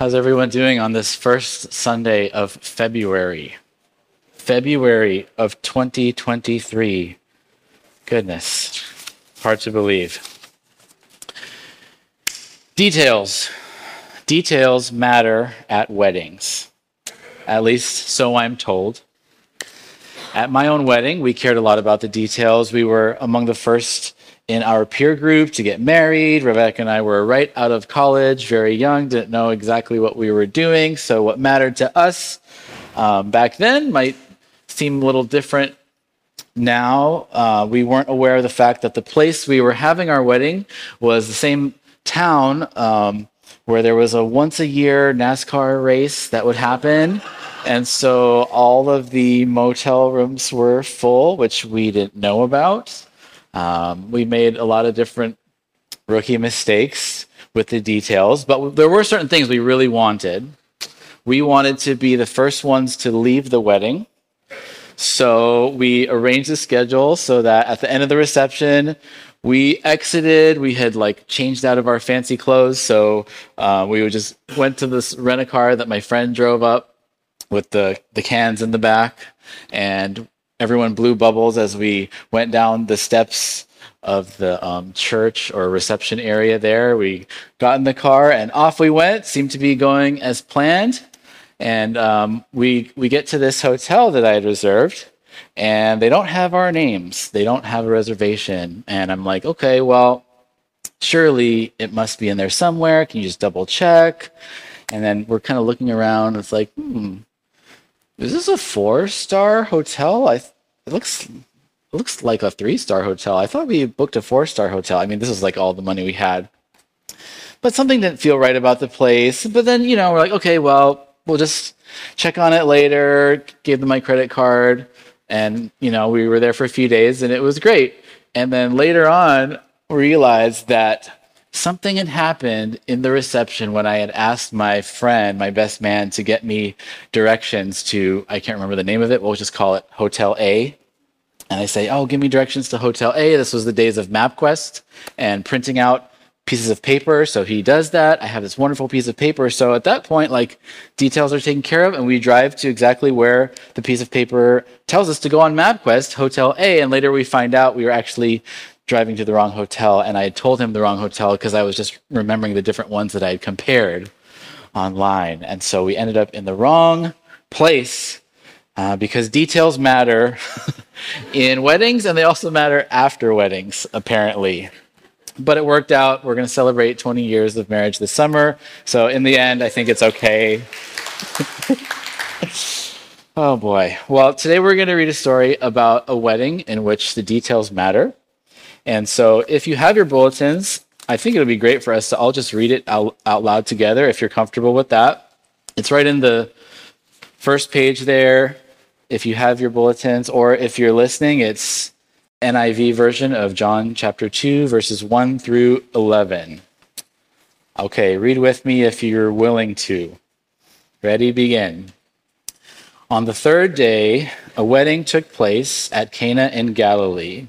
How's everyone doing on this first Sunday of February? February of 2023. Goodness, hard to believe. Details. Details matter at weddings. At least so I'm told. At my own wedding, we cared a lot about the details. We were among the first in our peer group to get married. Rebecca and I were right out of college, very young, didn't know exactly what we were doing. So, what mattered to us um, back then might seem a little different now. Uh, we weren't aware of the fact that the place we were having our wedding was the same town um, where there was a once a year NASCAR race that would happen. And so all of the motel rooms were full, which we didn't know about. Um, we made a lot of different rookie mistakes with the details, but there were certain things we really wanted. We wanted to be the first ones to leave the wedding. So we arranged the schedule so that at the end of the reception, we exited. We had like changed out of our fancy clothes. So uh, we would just went to this rent a car that my friend drove up with the, the cans in the back. And everyone blew bubbles as we went down the steps of the um, church or reception area there. We got in the car and off we went. Seemed to be going as planned. And um, we we get to this hotel that I had reserved, and they don't have our names. They don't have a reservation. And I'm like, okay, well, surely it must be in there somewhere. Can you just double check? And then we're kind of looking around. It's like, hmm, is this a four star hotel? I it looks it looks like a three star hotel. I thought we booked a four star hotel. I mean, this is like all the money we had. But something didn't feel right about the place. But then, you know, we're like, okay, well, we'll just check on it later. Gave them my credit card. And, you know, we were there for a few days and it was great. And then later on, realized that something had happened in the reception when I had asked my friend, my best man, to get me directions to, I can't remember the name of it, we'll just call it Hotel A. And I say, oh, give me directions to Hotel A. This was the days of MapQuest and printing out pieces of paper. So he does that. I have this wonderful piece of paper. So at that point, like details are taken care of, and we drive to exactly where the piece of paper tells us to go on MapQuest, Hotel A. And later we find out we were actually driving to the wrong hotel, and I had told him the wrong hotel because I was just remembering the different ones that I had compared online. And so we ended up in the wrong place uh, because details matter in weddings and they also matter after weddings, apparently. But it worked out. We're going to celebrate 20 years of marriage this summer. So in the end, I think it's okay. oh boy. Well, today we're going to read a story about a wedding in which the details matter. And so if you have your bulletins, I think it would be great for us to all just read it out, out loud together if you're comfortable with that. It's right in the first page there if you have your bulletins, or if you're listening, it's NIV version of John chapter 2, verses 1 through 11. Okay, read with me if you're willing to. Ready, begin. On the third day, a wedding took place at Cana in Galilee.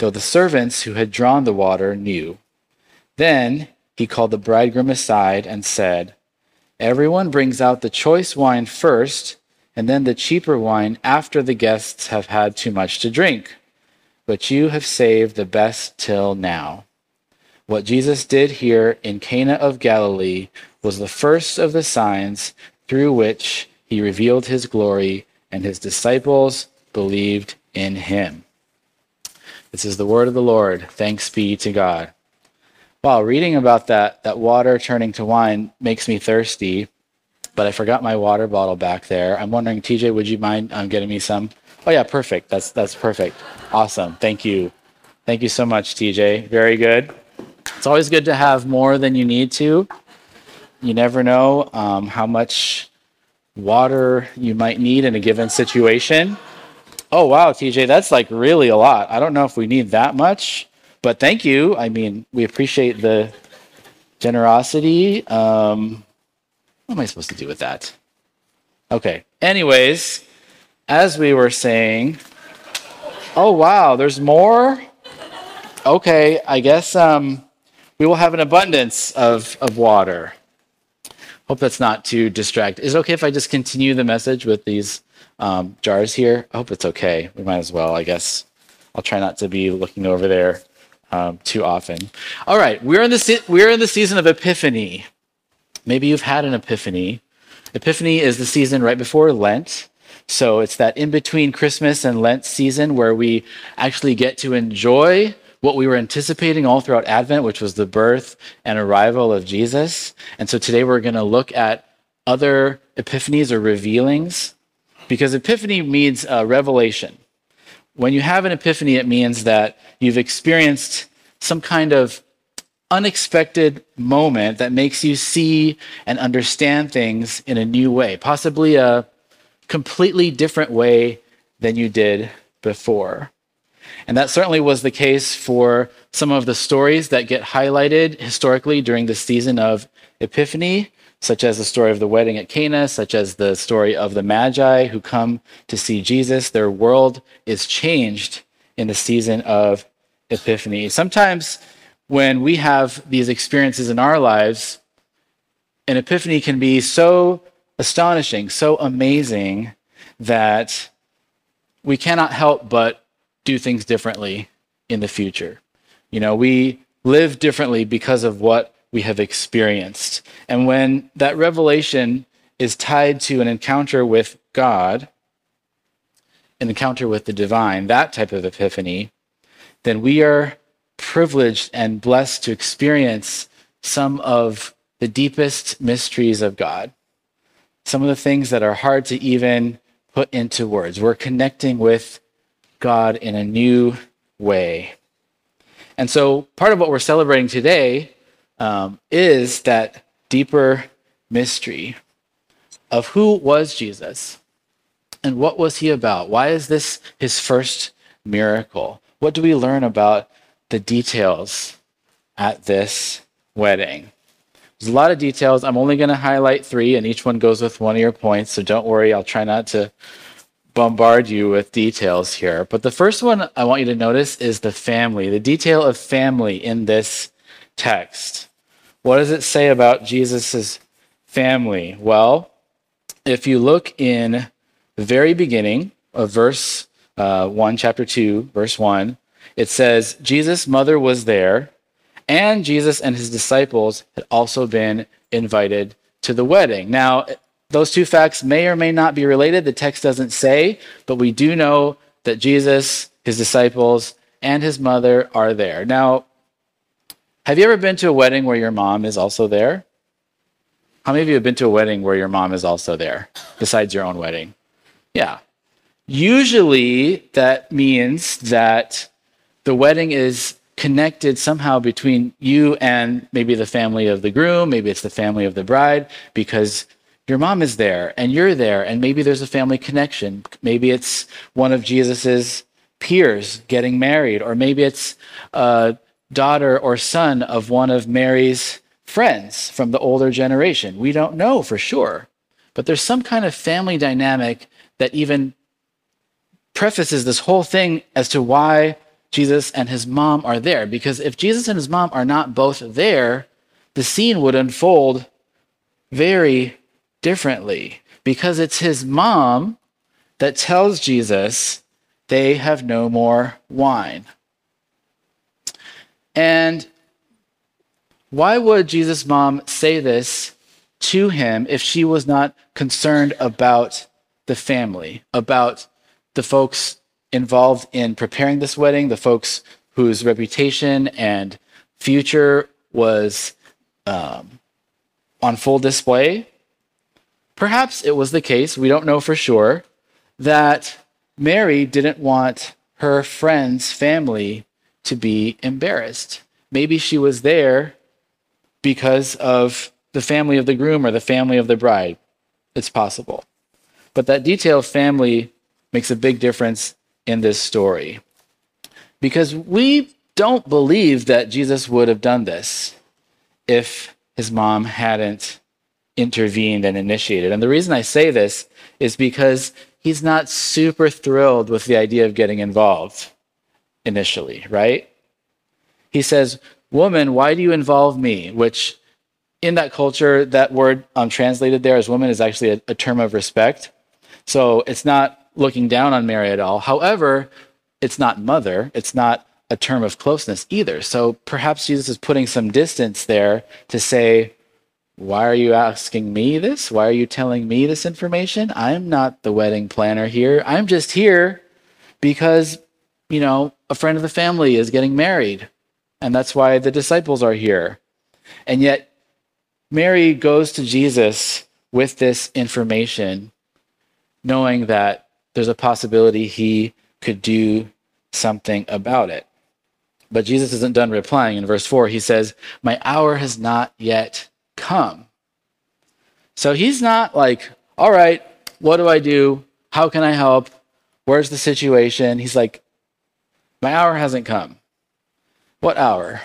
though the servants who had drawn the water knew. Then he called the bridegroom aside and said, Everyone brings out the choice wine first, and then the cheaper wine after the guests have had too much to drink. But you have saved the best till now. What Jesus did here in Cana of Galilee was the first of the signs through which he revealed his glory, and his disciples believed in him. This is the word of the Lord. Thanks be to God. Wow, reading about that, that water turning to wine makes me thirsty, but I forgot my water bottle back there. I'm wondering, TJ, would you mind um, getting me some? Oh yeah, perfect. That's that's perfect. Awesome. Thank you. Thank you so much, TJ. Very good. It's always good to have more than you need to. You never know um, how much water you might need in a given situation. Oh, wow, TJ, that's like really a lot. I don't know if we need that much, but thank you. I mean, we appreciate the generosity. Um, what am I supposed to do with that? Okay. Anyways, as we were saying, oh, wow, there's more? Okay, I guess um, we will have an abundance of, of water. Hope that's not too distracting. Is it okay if I just continue the message with these um, jars here? I hope it's okay. We might as well, I guess. I'll try not to be looking over there um, too often. All right, we're in the se- we're in the season of Epiphany. Maybe you've had an Epiphany. Epiphany is the season right before Lent. So it's that in between Christmas and Lent season where we actually get to enjoy what we were anticipating all throughout Advent, which was the birth and arrival of Jesus. And so today we're going to look at other epiphanies or revealings, because epiphany means uh, revelation. When you have an epiphany, it means that you've experienced some kind of unexpected moment that makes you see and understand things in a new way, possibly a completely different way than you did before. And that certainly was the case for some of the stories that get highlighted historically during the season of Epiphany, such as the story of the wedding at Cana, such as the story of the Magi who come to see Jesus. Their world is changed in the season of Epiphany. Sometimes when we have these experiences in our lives, an epiphany can be so astonishing, so amazing that we cannot help but do things differently in the future. You know, we live differently because of what we have experienced. And when that revelation is tied to an encounter with God, an encounter with the divine, that type of epiphany, then we are privileged and blessed to experience some of the deepest mysteries of God, some of the things that are hard to even put into words. We're connecting with God in a new way. And so, part of what we're celebrating today um, is that deeper mystery of who was Jesus and what was he about? Why is this his first miracle? What do we learn about the details at this wedding? There's a lot of details. I'm only going to highlight three, and each one goes with one of your points. So don't worry, I'll try not to bombard you with details here. But the first one I want you to notice is the family, the detail of family in this text. What does it say about Jesus' family? Well, if you look in the very beginning of verse uh, 1, chapter 2, verse 1, it says, Jesus' mother was there, and Jesus and his disciples had also been invited to the wedding. Now, those two facts may or may not be related. The text doesn't say, but we do know that Jesus, his disciples, and his mother are there. Now, have you ever been to a wedding where your mom is also there? How many of you have been to a wedding where your mom is also there, besides your own wedding? Yeah. Usually that means that the wedding is connected somehow between you and maybe the family of the groom, maybe it's the family of the bride, because your mom is there and you're there and maybe there's a family connection maybe it's one of jesus's peers getting married or maybe it's a daughter or son of one of mary's friends from the older generation. We don't know for sure but there's some kind of family dynamic that even prefaces this whole thing as to why jesus and his mom are there. Because if jesus and his mom are not both there the scene would unfold very differently. Because it's his mom that tells Jesus they have no more wine. And why would Jesus' mom say this to him if she was not concerned about the family, about the folks involved in preparing this wedding, the folks whose reputation and future was um, on full display. Perhaps it was the case, we don't know for sure, that Mary didn't want her friend's family to be embarrassed. Maybe she was there because of the family of the groom or the family of the bride. It's possible. But that detail of family makes a big difference in this story. Because we don't believe that Jesus would have done this if his mom hadn't intervened and initiated. And the reason I say this is because he's not super thrilled with the idea of getting involved initially, right? He says, Woman, why do you involve me? Which in that culture, that word um, translated there as woman is actually a, a term of respect. So it's not looking down on Mary at all. However, it's not mother, it's not a term of closeness either. So perhaps Jesus is putting some distance there to say, why are you asking me this? Why are you telling me this information? I'm not the wedding planner here. I'm just here because, you know, a friend of the family is getting married. And that's why the disciples are here. And yet, Mary goes to Jesus with this information, knowing that there's a possibility he could do something about it. But Jesus isn't done replying. In verse 4, he says, My hour has not yet come. So he's not like, All right, what do I do? How can I help? Where's the situation? He's like, My hour hasn't come. What hour?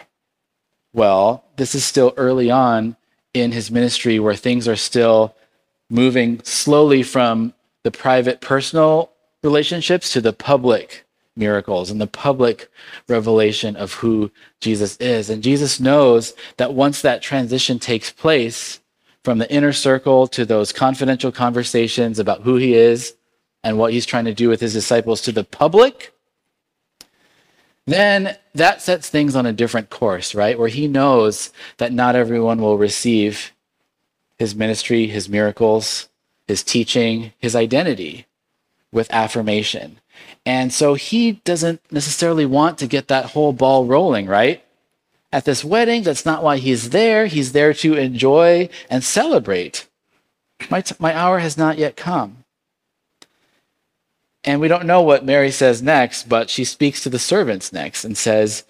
Well, this is still early on in his ministry where things are still moving slowly from the private personal relationships to the public miracles and the public revelation of who Jesus is. And Jesus knows that once that transition takes place from the inner circle to those confidential conversations about who he is and what he's trying to do with his disciples to the public, then that sets things on a different course, right? Where he knows that not everyone will receive his ministry, his miracles, his teaching, his identity with affirmation. And so he doesn't necessarily want to get that whole ball rolling, right? At this wedding, that's not why he's there. He's there to enjoy and celebrate. My, t- my hour has not yet come. And we don't know what Mary says next, but she speaks to the servants next and says,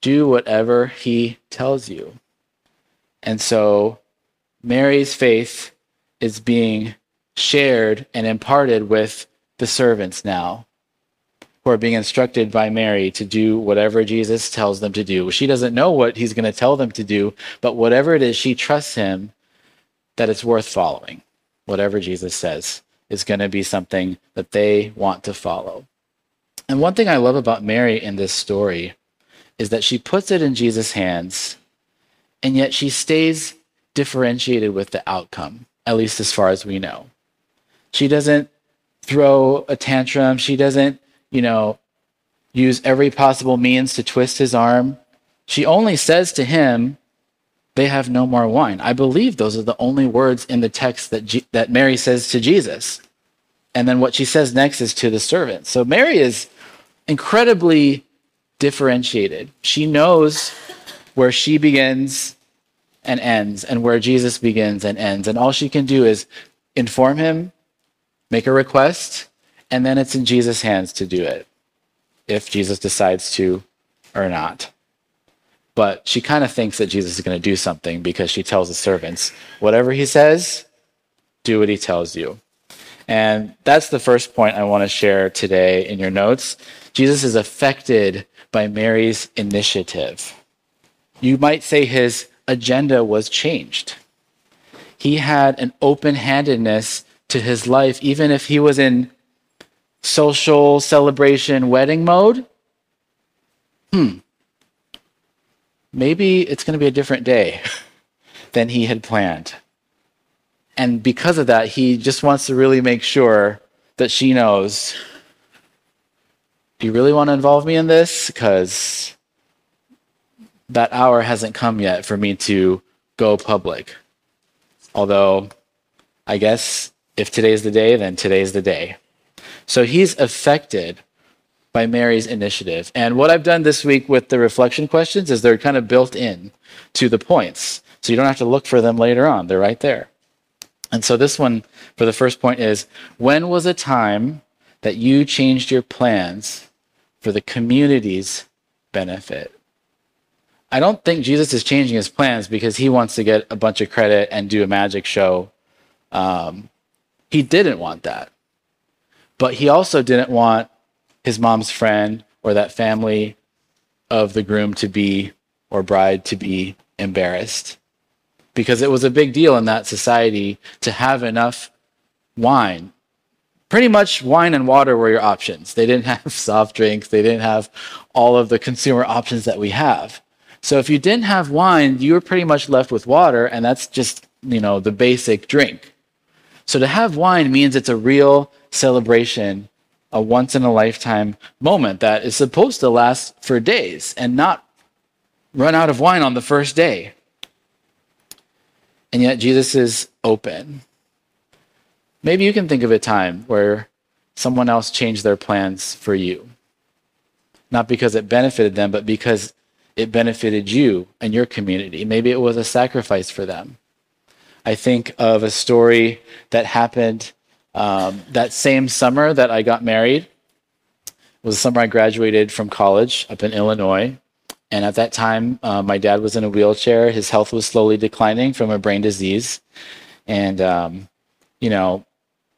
Do whatever he tells you. And so Mary's faith is being shared and imparted with the servants now, who are being instructed by Mary to do whatever Jesus tells them to do. She doesn't know what he's going to tell them to do, but whatever it is, she trusts him that it's worth following, whatever Jesus says is going to be something that they want to follow. And one thing I love about Mary in this story is that she puts it in Jesus' hands, and yet she stays differentiated with the outcome, at least as far as we know. She doesn't throw a tantrum. She doesn't, you know, use every possible means to twist his arm. She only says to him, they have no more wine. I believe those are the only words in the text that, G- that Mary says to Jesus. And then what she says next is to the servant. So Mary is incredibly differentiated. She knows where she begins and ends and where Jesus begins and ends. And all she can do is inform him, make a request, and then it's in Jesus' hands to do it if Jesus decides to or not but she kind of thinks that Jesus is going to do something because she tells the servants, whatever he says, do what he tells you. And that's the first point I want to share today in your notes. Jesus is affected by Mary's initiative. You might say his agenda was changed. He had an open handedness to his life, even if he was in social celebration wedding mode. Hmm, maybe it's going to be a different day than he had planned. And because of that, he just wants to really make sure that she knows do you really want to involve me in this? Because that hour hasn't come yet for me to go public. Although, I guess if today's the day, then today's the day. So he's affected by Mary's initiative. And what I've done this week with the reflection questions is they're kind of built in to the points. So you don't have to look for them later on, they're right there. And so this one for the first point is when was a time that you changed your plans for the community's benefit? I don't think Jesus is changing his plans because he wants to get a bunch of credit and do a magic show. Um, he didn't want that. But he also didn't want his mom's friend or that family of the groom to be or bride to be embarrassed because it was a big deal in that society to have enough wine. Pretty much wine and water were your options. They didn't have soft drinks, they didn't have all of the consumer options that we have. So if you didn't have wine, you were pretty much left with water, and that's just, you know, the basic drink. So to have wine means it's a real celebration a once in a lifetime moment that is supposed to last for days and not run out of wine on the first day. And yet Jesus is open. Maybe you can think of a time where someone else changed their plans for you. Not because it benefited them, but because it benefited you and your community. Maybe it was a sacrifice for them. I think of a story that happened um, that same summer that I got married was the summer I graduated from college up in Illinois. And at that time, uh, my dad was in a wheelchair. His health was slowly declining from a brain disease. And, um, you know,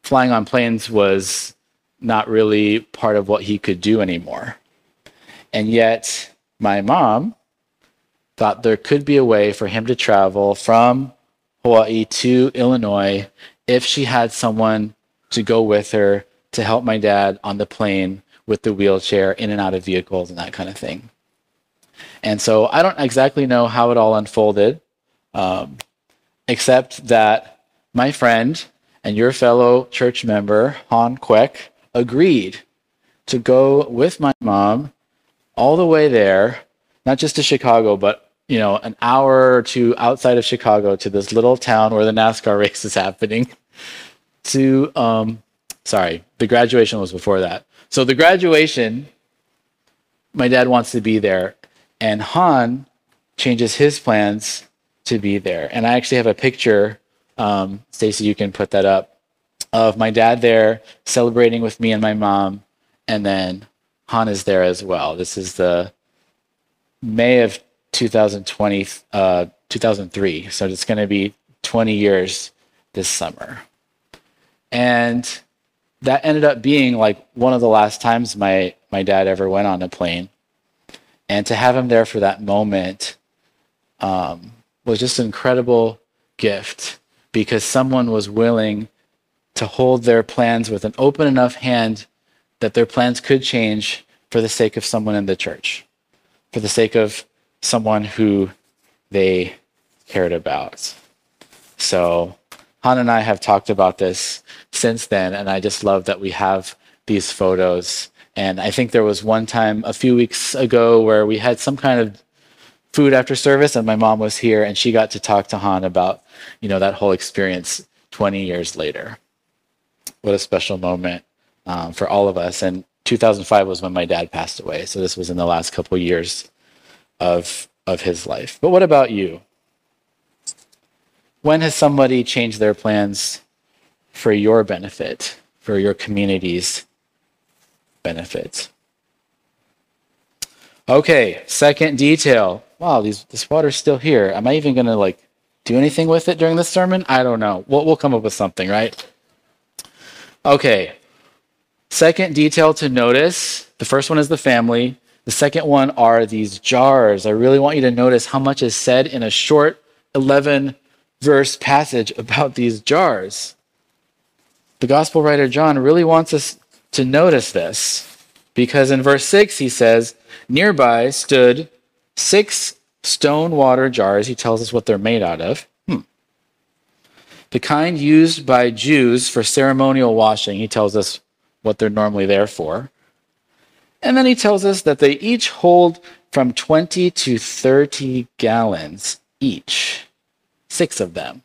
flying on planes was not really part of what he could do anymore. And yet, my mom thought there could be a way for him to travel from Hawaii to Illinois if she had someone to go with her to help my dad on the plane with the wheelchair in and out of vehicles and that kind of thing. And so I don't exactly know how it all unfolded, um, except that my friend and your fellow church member, Han Kwek, agreed to go with my mom all the way there, not just to Chicago, but you know, an hour or two outside of Chicago to this little town where the NASCAR race is happening to um sorry, the graduation was before that. So the graduation, my dad wants to be there, and Han changes his plans to be there. And I actually have a picture, um, Stacy, you can put that up, of my dad there celebrating with me and my mom, and then Han is there as well. This is the May of 2020, uh, 2003. So it's going to be 20 years this summer. And that ended up being like one of the last times my, my dad ever went on a plane. And to have him there for that moment um, was just an incredible gift because someone was willing to hold their plans with an open enough hand that their plans could change for the sake of someone in the church, for the sake of someone who they cared about. So Han and I have talked about this since then, and I just love that we have these photos. And I think there was one time a few weeks ago where we had some kind of food after service, and my mom was here, and she got to talk to Han about, you know, that whole experience 20 years later. What a special moment um, for all of us. And 2005 was when my dad passed away, so this was in the last couple years of of his life. But what about you? When has somebody changed their plans for your benefit, for your community's benefit? Okay, second detail. Wow, these, this water's still here. Am I even going to like do anything with it during the sermon? I don't know. We'll, we'll come up with something, right? Okay. Second detail to notice. The first one is the family. The second one are these jars. I really want you to notice how much is said in a short 11 verse passage about these jars. The gospel writer John really wants us to notice this because in verse 6 he says, Nearby stood six stone water jars. He tells us what they're made out of. Hmm. The kind used by Jews for ceremonial washing. He tells us what they're normally there for. And then he tells us that they each hold from 20 to 30 gallons each six of them.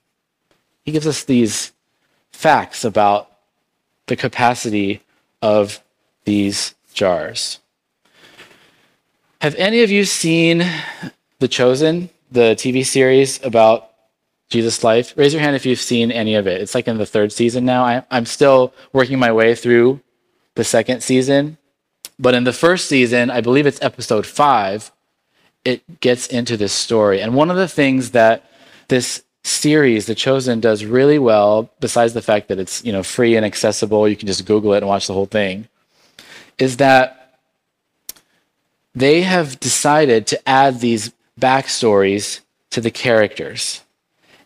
he gives us these facts about the capacity of these jars. Have any of you seen The Chosen, the TV series about Jesus' life? Raise your hand if you've seen any of it. It's like in the third season now. I, am still working my way through the second season. But in the first season, I believe it's episode five, it gets into this story. And one of the things that this series, The Chosen, does really well, besides the fact that it's you know free and accessible, you can just Google it and watch the whole thing, is that they have decided to add these backstories to the characters.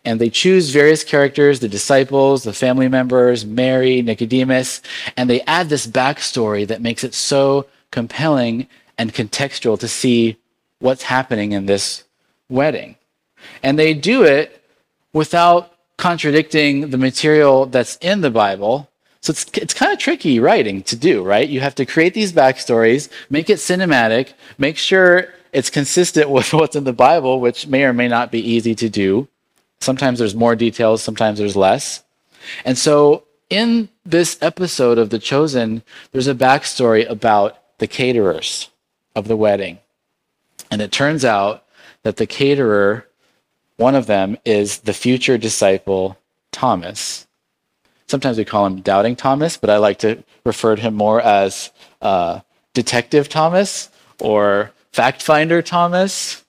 And they choose various characters, the disciples, the family members, Mary, Nicodemus, and they add this backstory that makes it so compelling and contextual to see what's happening in this wedding. And they do it without contradicting the material that's in the Bible. So it's, it's kind of tricky writing to do, right? You have to create these backstories, make it cinematic, make sure it's consistent with what's in the Bible, which may or may not be easy to do. Sometimes there's more details, sometimes there's less. And so in this episode of The Chosen, there's a backstory about the caterers of the wedding. And it turns out that the caterer, one of them, is the future disciple Thomas. Sometimes we call him Doubting Thomas, but I like to refer to him more as uh, Detective Thomas or Fact Finder Thomas.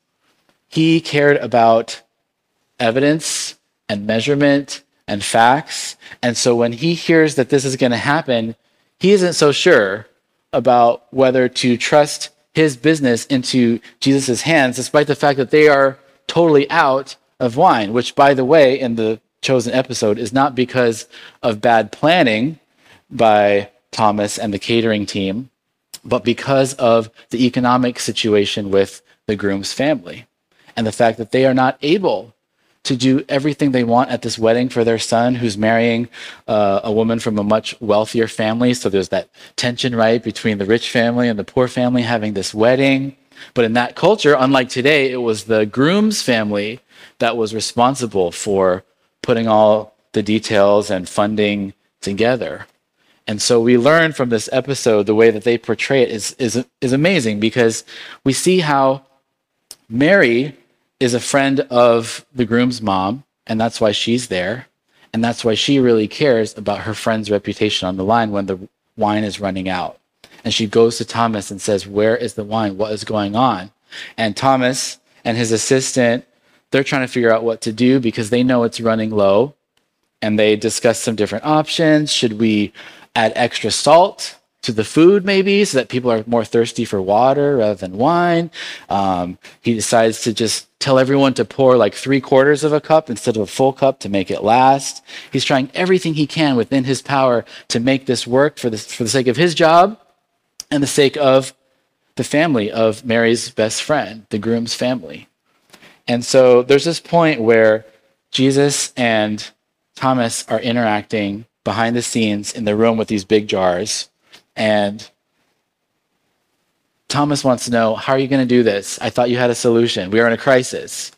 He cared about evidence and measurement and facts. And so when he hears that this is going to happen, he isn't so sure about whether to trust his business into Jesus' hands, despite the fact that they are totally out of wine, which, by the way, in the chosen episode, is not because of bad planning by Thomas and the catering team, but because of the economic situation with the groom's family and the fact that they are not able to do everything they want at this wedding for their son who's marrying uh, a woman from a much wealthier family. So there's that tension, right, between the rich family and the poor family having this wedding. But in that culture, unlike today, it was the groom's family that was responsible for putting all the details and funding together. And so we learn from this episode the way that they portray it is, is, is amazing because we see how Mary is a friend of the groom's mom, and that's why she's there. And that's why she really cares about her friend's reputation on the line when the wine is running out. And she goes to Thomas and says, Where is the wine? What is going on? And Thomas and his assistant, they're trying to figure out what to do because they know it's running low. And they discuss some different options. Should we add extra salt? to the food, maybe, so that people are more thirsty for water rather than wine. Um, he decides to just tell everyone to pour like three quarters of a cup instead of a full cup to make it last. He's trying everything he can within his power to make this work for the, for the sake of his job and the sake of the family of Mary's best friend, the groom's family. And so there's this point where Jesus and Thomas are interacting behind the scenes in the room with these big jars and Thomas wants to know, How are you going to do this? I thought you had a solution. We are in a crisis.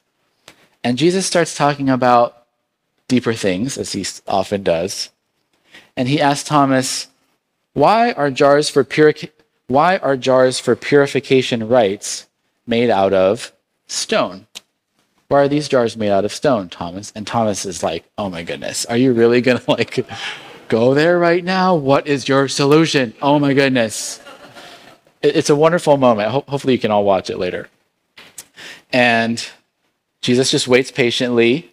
And Jesus starts talking about deeper things, as he often does. And he asks Thomas, Why are jars for puric- why are jars for purification rites made out of stone? Why are these jars made out of stone, Thomas? And Thomas is like, Oh my goodness, are you really gonna like go there right now? What is your solution? Oh my goodness. It's a wonderful moment. Hopefully, you can all watch it later. And Jesus just waits patiently.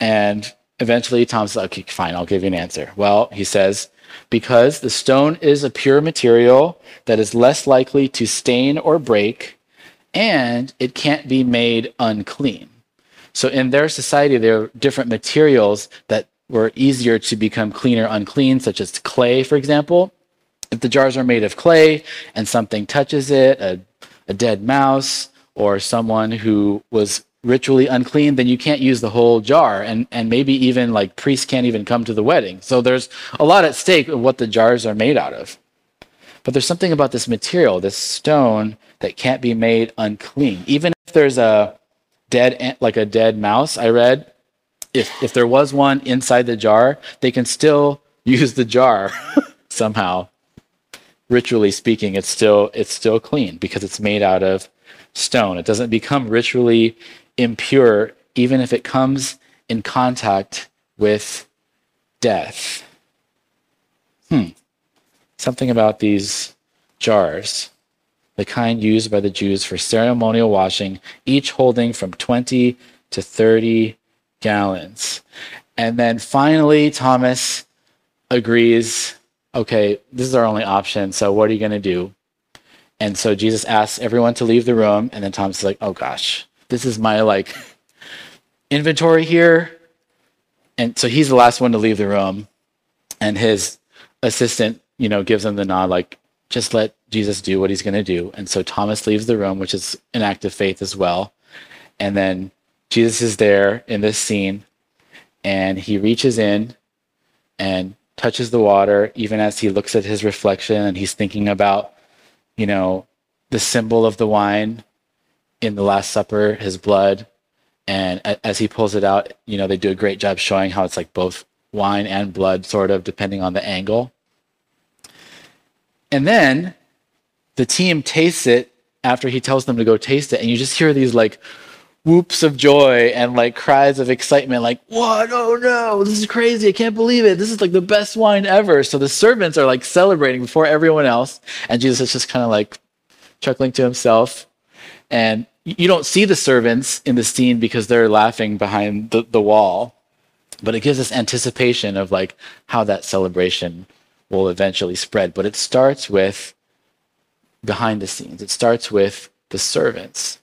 And eventually, Thomas, says, Okay, fine, I'll give you an answer. Well, he says, Because the stone is a pure material that is less likely to stain or break, and it can't be made unclean. So, in their society, there are different materials that were easier to become clean or unclean, such as clay, for example. If the jars are made of clay and something touches it, a, a dead mouse or someone who was ritually unclean, then you can't use the whole jar. And, and maybe even like priests can't even come to the wedding. So there's a lot at stake of what the jars are made out of. But there's something about this material, this stone, that can't be made unclean. Even if there's a dead, like a dead mouse, I read, if if there was one inside the jar, they can still use the jar somehow. Ritually speaking, it's still it's still clean because it's made out of stone. It doesn't become ritually impure even if it comes in contact with death. Hmm. Something about these jars, the kind used by the Jews for ceremonial washing, each holding from 20 to 30 gallons. And then finally, Thomas agrees okay, this is our only option. So what are you going to do? And so Jesus asks everyone to leave the room. And then Thomas is like, oh gosh, this is my like inventory here. And so he's the last one to leave the room. And his assistant, you know, gives him the nod, like, just let Jesus do what he's going to do. And so Thomas leaves the room, which is an act of faith as well. And then Jesus is there in this scene and he reaches in and touches the water even as he looks at his reflection and he's thinking about, you know, the symbol of the wine in the Last Supper, his blood. And as he pulls it out, you know, they do a great job showing how it's like both wine and blood, sort of, depending on the angle. And then the team tastes it after he tells them to go taste it. And you just hear these like whoops of joy and like cries of excitement, like, what? Oh no, this is crazy. I can't believe it. This is like the best wine ever. So the servants are like celebrating before everyone else. And Jesus is just kind of like chuckling to himself. And you don't see the servants in the scene because they're laughing behind the, the wall. But it gives us anticipation of like how that celebration will eventually spread. But it starts with behind the scenes. It starts with the servants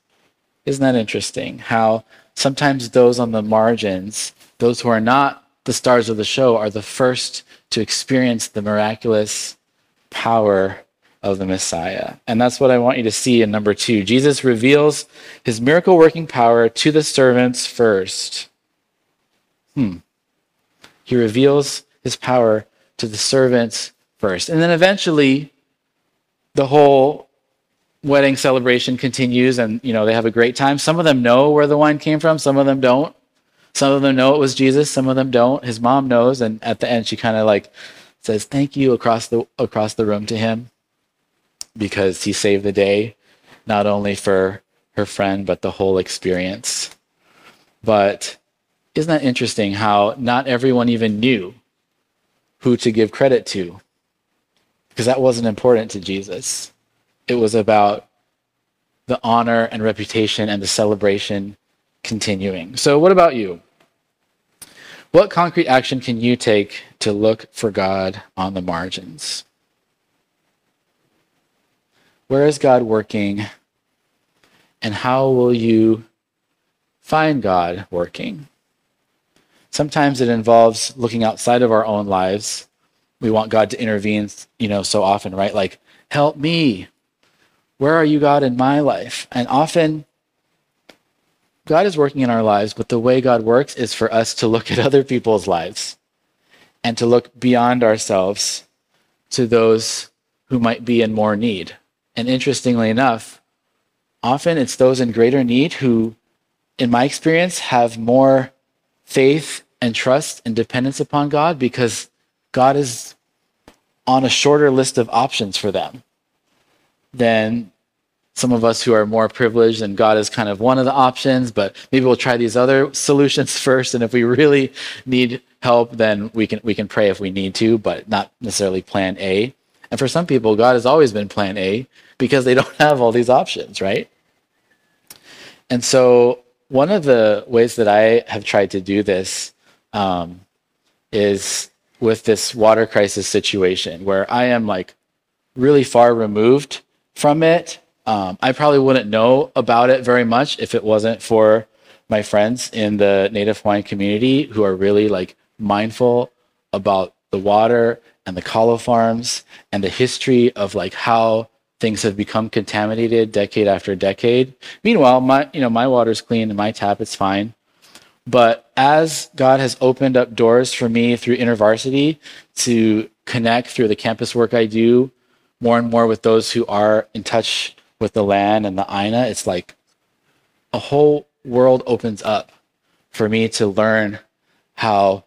isn't that interesting? How sometimes those on the margins, those who are not the stars of the show, are the first to experience the miraculous power of the Messiah. And that's what I want you to see in number two. Jesus reveals his miracle working power to the servants first. Hmm. He reveals his power to the servants first. And then eventually, the whole wedding celebration continues and you know they have a great time some of them know where the wine came from some of them don't some of them know it was jesus some of them don't his mom knows and at the end she kind of like says thank you across the across the room to him because he saved the day not only for her friend but the whole experience but isn't that interesting how not everyone even knew who to give credit to because that wasn't important to jesus it was about the honor and reputation and the celebration continuing. So, what about you? What concrete action can you take to look for God on the margins? Where is God working? And how will you find God working? Sometimes it involves looking outside of our own lives. We want God to intervene, you know, so often, right? Like, help me, where are you, God, in my life? And often, God is working in our lives, but the way God works is for us to look at other people's lives and to look beyond ourselves to those who might be in more need. And interestingly enough, often it's those in greater need who, in my experience, have more faith and trust and dependence upon God because God is on a shorter list of options for them than some of us who are more privileged and God is kind of one of the options, but maybe we'll try these other solutions first. And if we really need help, then we can we can pray if we need to, but not necessarily plan A. And for some people, God has always been plan A because they don't have all these options, right? And so one of the ways that I have tried to do this um, is with this water crisis situation where I am like really far removed from it. Um, I probably wouldn't know about it very much if it wasn't for my friends in the Native Hawaiian community who are really like mindful about the water and the kalo farms and the history of like how things have become contaminated decade after decade. Meanwhile, my you know my water's clean and my tap is fine. But as God has opened up doors for me through InterVarsity to connect through the campus work I do more and more with those who are in touch with the land and the Aina, it's like a whole world opens up for me to learn how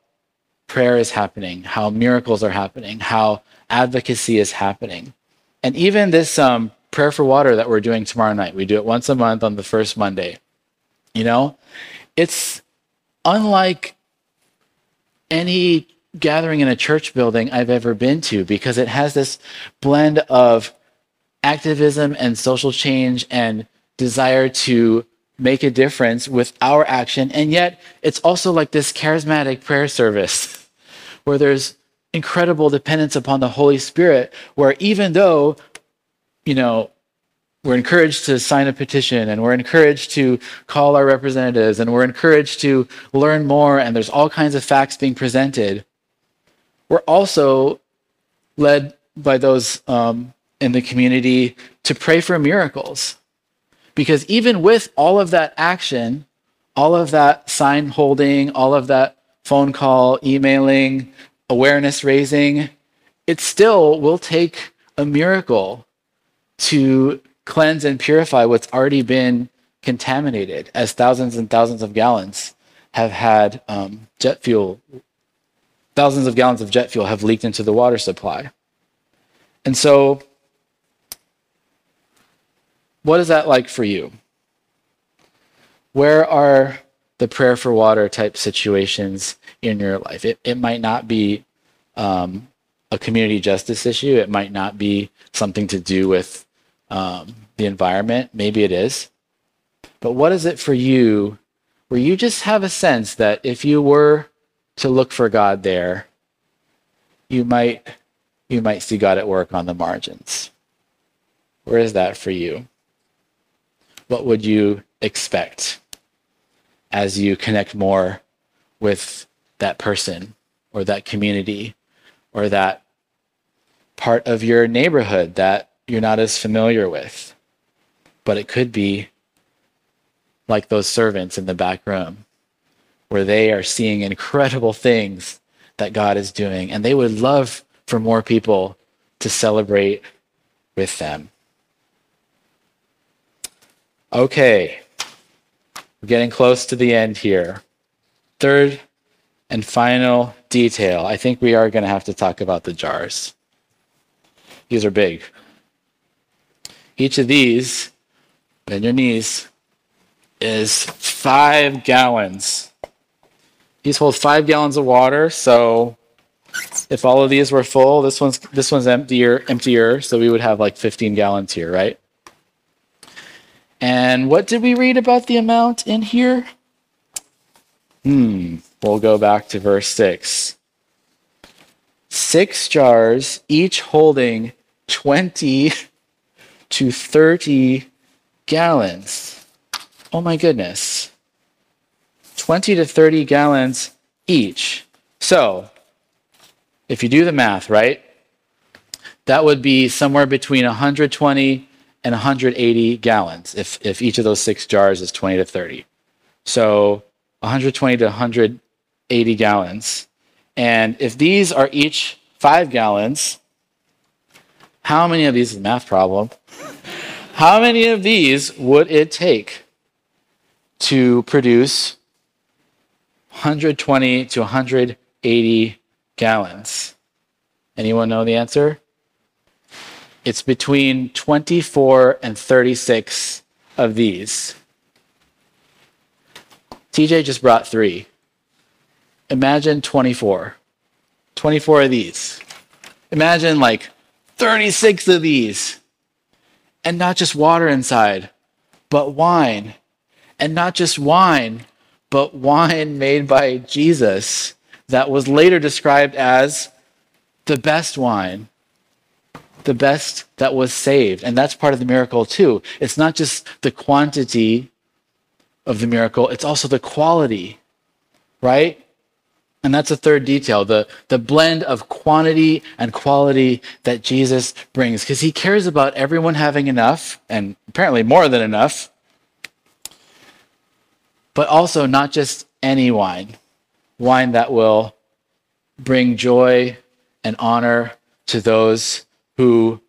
prayer is happening, how miracles are happening, how advocacy is happening. And even this um, prayer for water that we're doing tomorrow night, we do it once a month on the first Monday. You know, it's unlike any gathering in a church building I've ever been to because it has this blend of activism and social change and desire to make a difference with our action. And yet, it's also like this charismatic prayer service where there's incredible dependence upon the Holy Spirit, where even though, you know, we're encouraged to sign a petition and we're encouraged to call our representatives and we're encouraged to learn more and there's all kinds of facts being presented. We're also led by those um, in the community to pray for miracles. Because even with all of that action, all of that sign holding, all of that phone call, emailing, awareness raising, it still will take a miracle to cleanse and purify what's already been contaminated, as thousands and thousands of gallons have had um, jet fuel, thousands of gallons of jet fuel have leaked into the water supply. And so, what is that like for you? Where are the prayer for water type situations in your life? It, it might not be um, a community justice issue, it might not be something to do with um, the environment. Maybe it is. But what is it for you where you just have a sense that if you were to look for God there, you might you might see God at work on the margins. Where is that for you? What would you expect as you connect more with that person or that community or that part of your neighborhood that you're not as familiar with. But it could be like those servants in the back room, where they are seeing incredible things that God is doing, and they would love for more people to celebrate with them. Okay, we're getting close to the end here. Third and final detail. I think we are going to have to talk about the jars. These are big. Each of these, bend your knees, is five gallons. These hold five gallons of water, so if all of these were full, this one's this one's emptier, emptier, so we would have like 15 gallons here, right? And what did we read about the amount in here? Hmm, we'll go back to verse 6. Six jars, each holding 20 to 30 gallons. Oh my goodness. 20 to 30 gallons each. So, if you do the math, right, that would be somewhere between 120 and 180 gallons if, if each of those six jars is 20 to 30. So 120 to 180 gallons. And if these are each five gallons, how many of these is a math problem? How many of these would it take to produce 120 to 180 gallons? Anyone know the answer? It's between 24 and 36 of these. TJ just brought three. Imagine 24. 24 of these. Imagine like 36 of these. And not just water inside, but wine. And not just wine, but wine made by Jesus that was later described as the best wine, the best that was saved. And that's part of the miracle, too. It's not just the quantity of the miracle, it's also the quality, right? And that's a third detail the, the blend of quantity and quality that Jesus brings, because he cares about everyone having enough, and apparently more than enough, but also not just any wine, wine that will bring joy and honor to those who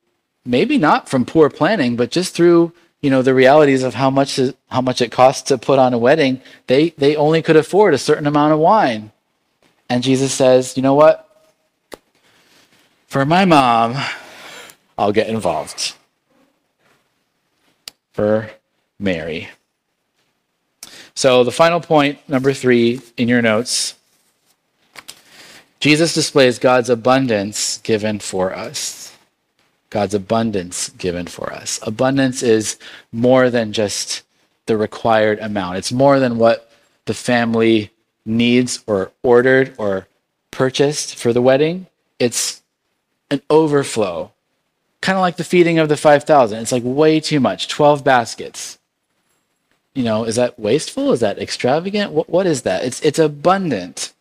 maybe not from poor planning, but just through you know the realities of how much how much it costs to put on a wedding, they they only could afford a certain amount of wine And Jesus says, You know what? For my mom, I'll get involved. For Mary. So, the final point, number three in your notes Jesus displays God's abundance given for us. God's abundance given for us. Abundance is more than just the required amount, it's more than what the family needs or ordered or purchased for the wedding. It's an overflow, kind of like the feeding of the 5,000. It's like way too much 12 baskets. You know, is that wasteful? Is that extravagant? What, what is that? It's, it's abundant.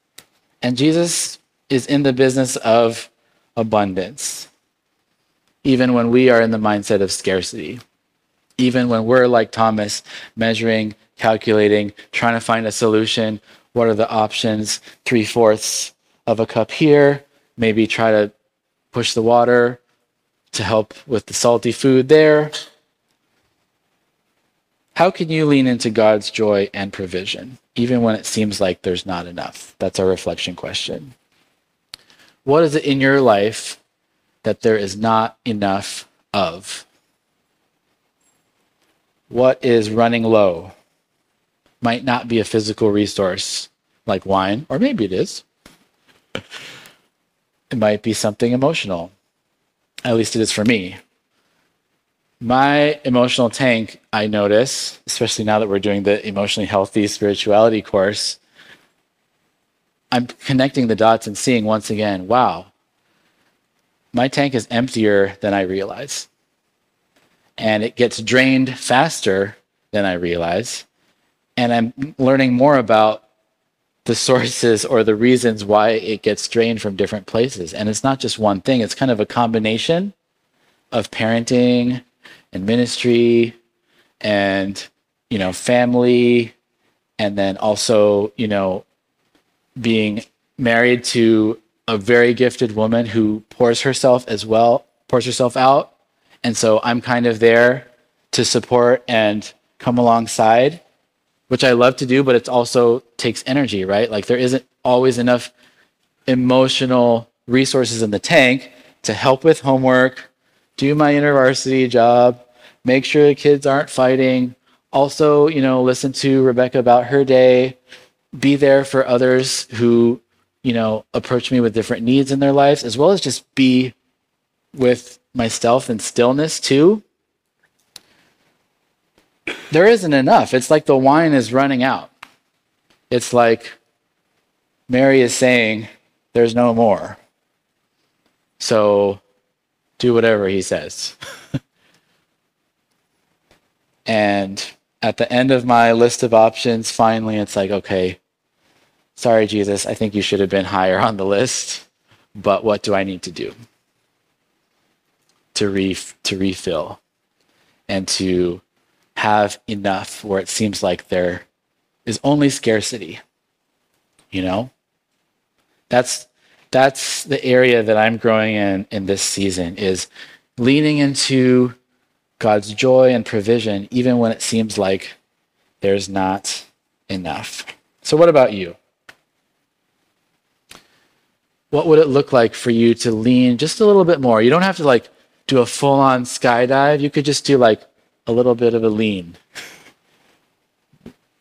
And Jesus is in the business of abundance, even when we are in the mindset of scarcity, even when we're like Thomas, measuring, calculating, trying to find a solution. What are the options? Three fourths of a cup here, maybe try to push the water to help with the salty food there. How can you lean into God's joy and provision, even when it seems like there's not enough? That's our reflection question. What is it in your life that there is not enough of? What is running low? Might not be a physical resource like wine, or maybe it is. It might be something emotional. At least it is for me. My emotional tank, I notice, especially now that we're doing the emotionally healthy spirituality course, I'm connecting the dots and seeing once again, wow, my tank is emptier than I realize. And it gets drained faster than I realize. And I'm learning more about the sources or the reasons why it gets drained from different places. And it's not just one thing, it's kind of a combination of parenting and ministry and, you know, family. And then also, you know, being married to a very gifted woman who pours herself as well, pours herself out. And so I'm kind of there to support and come alongside, which I love to do, but it also takes energy, right? Like there isn't always enough emotional resources in the tank to help with homework, do my university job, make sure the kids aren't fighting. Also, you know, listen to Rebecca about her day, be there for others who, you know, approach me with different needs in their lives, as well as just be with myself in stillness too. There isn't enough. It's like the wine is running out. It's like Mary is saying, There's no more. So do whatever he says. and at the end of my list of options, finally, it's like, okay, sorry, Jesus, I think you should have been higher on the list, but what do I need to do to, re- to refill and to have enough where it seems like there is only scarcity? You know? That's, that's the area that I'm growing in in this season is leaning into God's joy and provision, even when it seems like there's not enough. So, what about you? What would it look like for you to lean just a little bit more? You don't have to like do a full on skydive. You could just do like a little bit of a lean.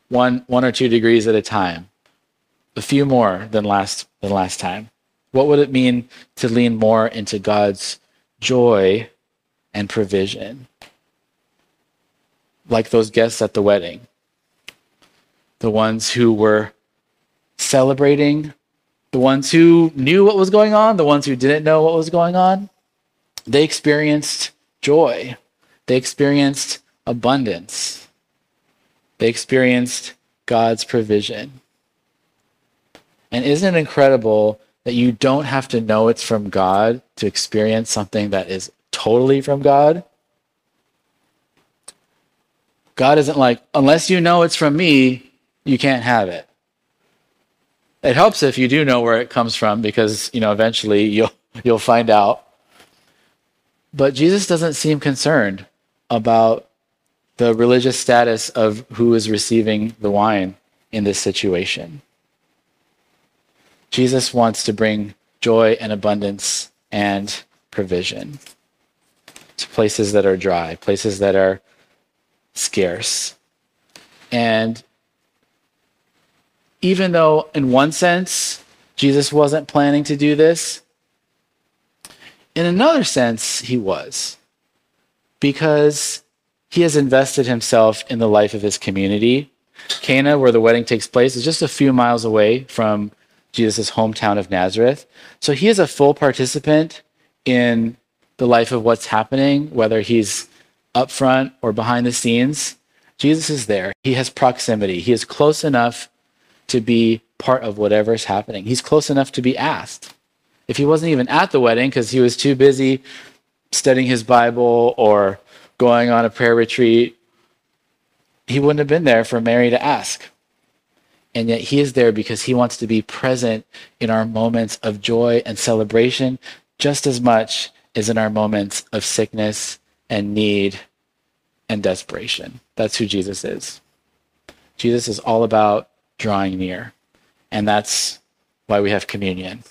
One one or two degrees at a time. A few more than last than last time. What would it mean to lean more into God's joy and provision? Like those guests at the wedding. The ones who were celebrating the ones who knew what was going on, the ones who didn't know what was going on, they experienced joy. They experienced abundance. They experienced God's provision. And isn't it incredible that you don't have to know it's from God to experience something that is totally from God? God isn't like, unless you know it's from me, you can't have it. It helps if you do know where it comes from because, you know, eventually you'll you'll find out. But Jesus doesn't seem concerned about the religious status of who is receiving the wine in this situation. Jesus wants to bring joy and abundance and provision to places that are dry, places that are scarce. And even though, in one sense, Jesus wasn't planning to do this, in another sense, he was. Because he has invested himself in the life of his community. Cana, where the wedding takes place, is just a few miles away from Jesus' hometown of Nazareth. So he is a full participant in the life of what's happening, whether he's up front or behind the scenes. Jesus is there. He has proximity. He is close enough to be part of whatever is happening. He's close enough to be asked. If he wasn't even at the wedding because he was too busy studying his Bible or going on a prayer retreat, he wouldn't have been there for Mary to ask. And yet he is there because he wants to be present in our moments of joy and celebration just as much as in our moments of sickness and need and desperation. That's who Jesus is. Jesus is all about drawing near. And that's why we have communion,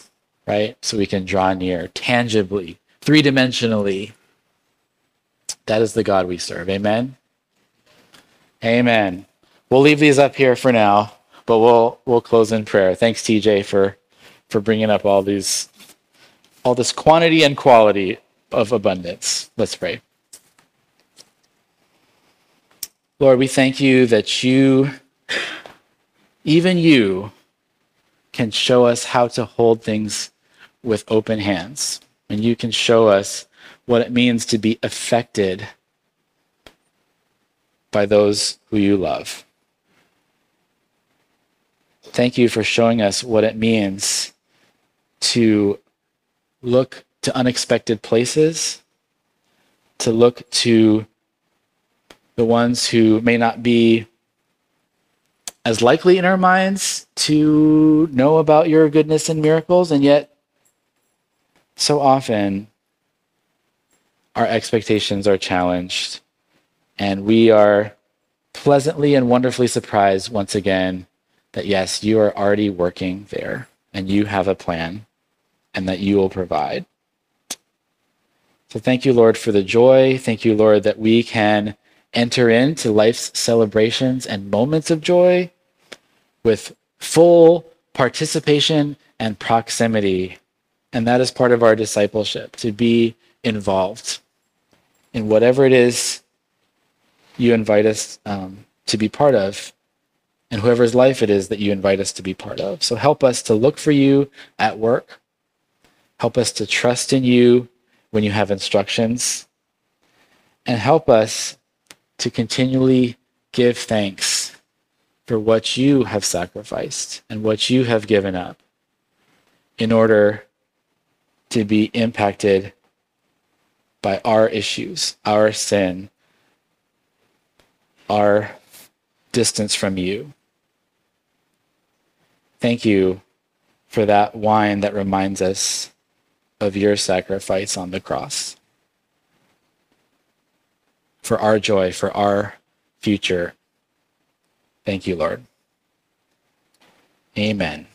right? So we can draw near tangibly, three dimensionally. That is the God we serve. Amen. Amen. We'll leave these up here for now but we'll we'll close in prayer. Thanks, TJ, for for bringing up all these all this quantity and quality of abundance. Let's pray. Lord, we thank you that you, even you, can show us how to hold things with open hands. And you can show us what it means to be affected by those who you love. Thank you for showing us what it means to look to unexpected places, to look to the ones who may not be as likely in our minds to know about your goodness and miracles, and yet so often our expectations are challenged, and we are pleasantly and wonderfully surprised once again that yes, you are already working there and you have a plan and that you will provide. So thank you, Lord, for the joy. Thank you, Lord, that we can enter into life's celebrations and moments of joy with full participation and proximity. And that is part of our discipleship to be involved in whatever it is you invite us um, to be part of and whoever's life it is that you invite us to be part of. So help us to look for you at work. Help us to trust in you when you have instructions. And help us to continually give thanks for what you have sacrificed and what you have given up in order to be impacted by our issues, our sin, our distance from you. Thank you for that wine that reminds us of your sacrifice on the cross. For our joy, for our future. Thank you, Lord. Amen.